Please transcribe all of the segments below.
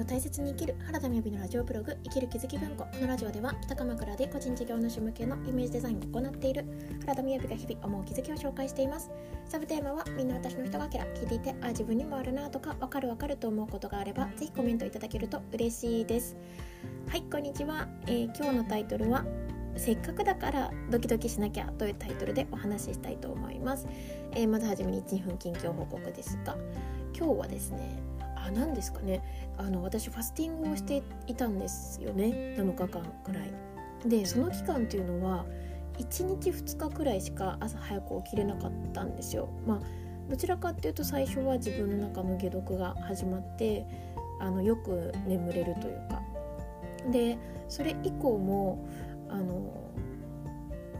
を大切に生きる原田美由のラジオブログ生きる気づき文庫。このラジオでは北鎌倉で個人事業主向けのイメージデザインを行っている原田美由が日々思う気づきを紹介しています。サブテーマはみんな私の人がけら聞いていてあ自分にもあるなとかわかるわかると思うことがあればぜひコメントいただけると嬉しいです。はいこんにちは、えー、今日のタイトルはせっかくだからドキドキしなきゃというタイトルでお話ししたいと思います、えー、まずはじめに1分近況報告ですが今日はですねあ何ですかね。あの私ファスティングをしていたんですよね。7日間くらい。でその期間っていうのは1日2日くらいしか朝早く起きれなかったんですよ。まあどちらかっていうと最初は自分の中の解毒が始まってあのよく眠れるというか。でそれ以降もあの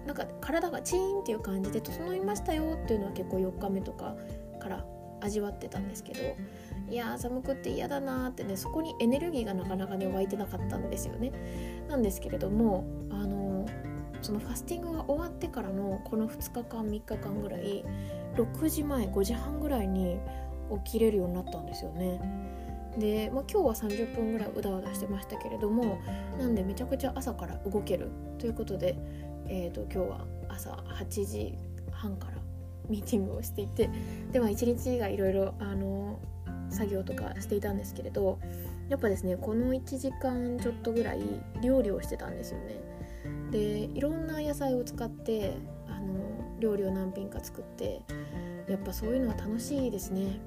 なんか体がチーンっていう感じで整いましたよっていうのは結構4日目とかから味わってたんですけどいや寒くって嫌だなってねそこにエネルギーがなかなかね湧いてなかったんですよね。なんですけれどもあのそのファスティングが終わってからのこの2日間3日間ぐらい6時前5時半ぐらいに起きれるようになったんですよね。で、まあ、今日は30分ぐらいうだうだしてましたけれどもなんでめちゃくちゃ朝から動けるということで、えーと、今日は朝8時半からミーティングをしていてでは一日がいろいろ作業とかしていたんですけれどやっぱですねこの1時間ちょっとぐらい料理をしてたんですよね。でいろんな野菜を使ってあの料理を何品か作ってやっぱそういうのは楽しいですね。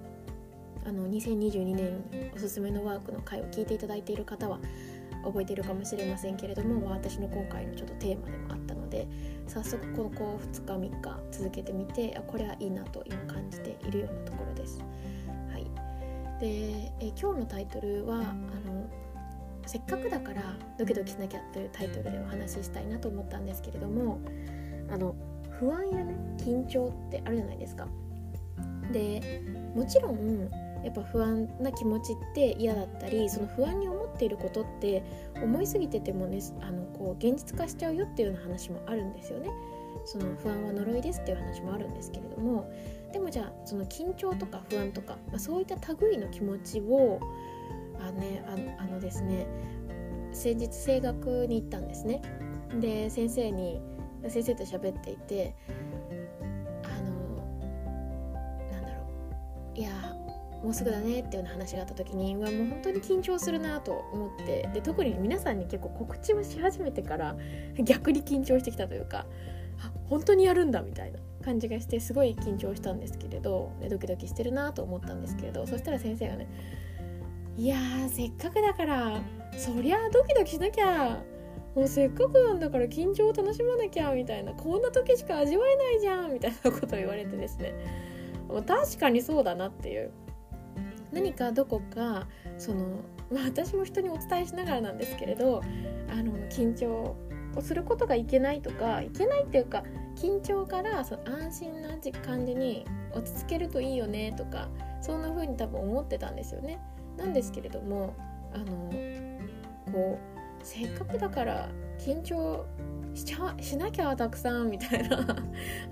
あの2022年おすすめのワークの回を聞いていただいている方は覚えているかもしれませんけれども、私の今回のちょっとテーマでもあったので早速この2日3日続けてみてあこれはいいなと今感じているようなところです。はい、でえ今日のタイトルはあの「せっかくだからドキドキしなきゃ」というタイトルでお話ししたいなと思ったんですけれどもあの不安やね緊張ってあるじゃないですか。でもちろんやっぱ不安な気持ちって嫌だったりその不安に思っていることって思いすぎててもねあのこう現実化しちゃうよっていうような話もあるんですよね。その不安は呪いですっていう話もあるんですけれどもでもじゃあその緊張とか不安とか、まあ、そういった類の気持ちをあ,、ね、ああのですね先日声楽に行ったんですね。で先生に先生と喋っていてあのなんだろういやもうすぐだねっていうような話があった時にうわもう本当に緊張するなと思ってで特に皆さんに結構告知をし始めてから逆に緊張してきたというかあ本当にやるんだみたいな感じがしてすごい緊張したんですけれどドキドキしてるなと思ったんですけれどそしたら先生がねいやーせっかくだからそりゃドキドキしなきゃもうせっかくなんだから緊張を楽しまなきゃみたいなこんな時しか味わえないじゃんみたいなことを言われてですね。確かにそうだなっていう何かどこかその、まあ、私も人にお伝えしながらなんですけれどあの緊張をすることがいけないとかいけないっていうか緊張からその安心な感じに落ち着けるといいよねとかそんな風に多分思ってたんですよね。なんですけれどもあのこうせっかくだから緊張しちゃしなきゃたくさんみたいな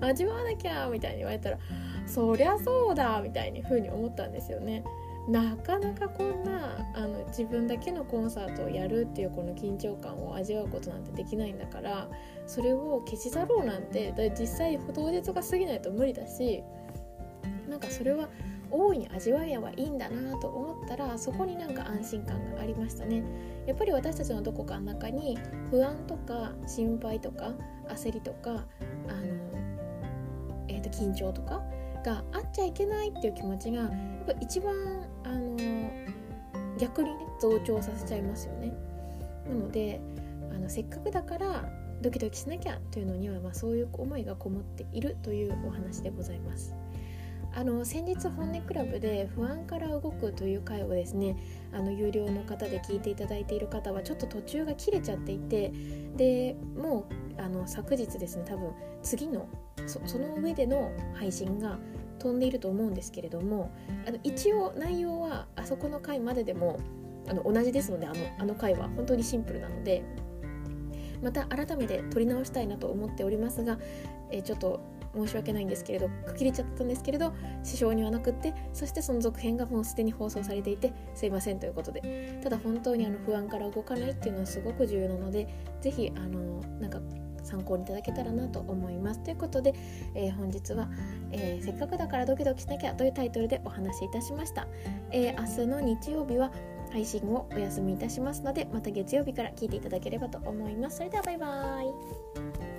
味わわなきゃみたいに言われたらそりゃそうだみたいに風に思ったんですよね。なかなかこんなあの自分だけのコンサートをやるっていうこの緊張感を味わうことなんてできないんだからそれを消し去ろうなんて実際当日が過ぎないと無理だしなんかそれは大いに味わえばいいんだなと思ったらそこになんか安心感がありましたね。やっぱり私たちのどこかの中に不安とか心配とか焦りとかあの、えー、と緊張とかがあっちゃいけないっていう気持ちがやっぱ一番あの逆にね増長させちゃいますよね。なのであのせっかくだからドキドキしなきゃというのには、まあ、そういう思いがこもっているというお話でございます。あの先日本音クラブで不安から動くという回をですねあの有料の方で聞いていただいている方はちょっと途中が切れちゃっていてでもうあの昨日ですね多分次のそその上での配信が飛んでいると思うんですけれどもあの一応内容はあそこの回まででもあの同じですのであのあの回は本当にシンプルなのでまた改めて撮り直したいなと思っておりますが、えちょっと申し訳ないんですけれど区切れちゃったんですけれど支障にはなくってそしてその続編がもうすでに放送されていてすいませんということでただ本当にあの不安から動かないっていうのはすごく重要なので是非あのなんか参考にいただけたらなと思います。ということで、えー、本日は、えー、せっかくだからドキドキしなきゃ」というタイトルでお話しいたしました、えー、明日の日曜日は配信をお休みいたしますのでまた月曜日から聞いていただければと思います。それではバイバーイ。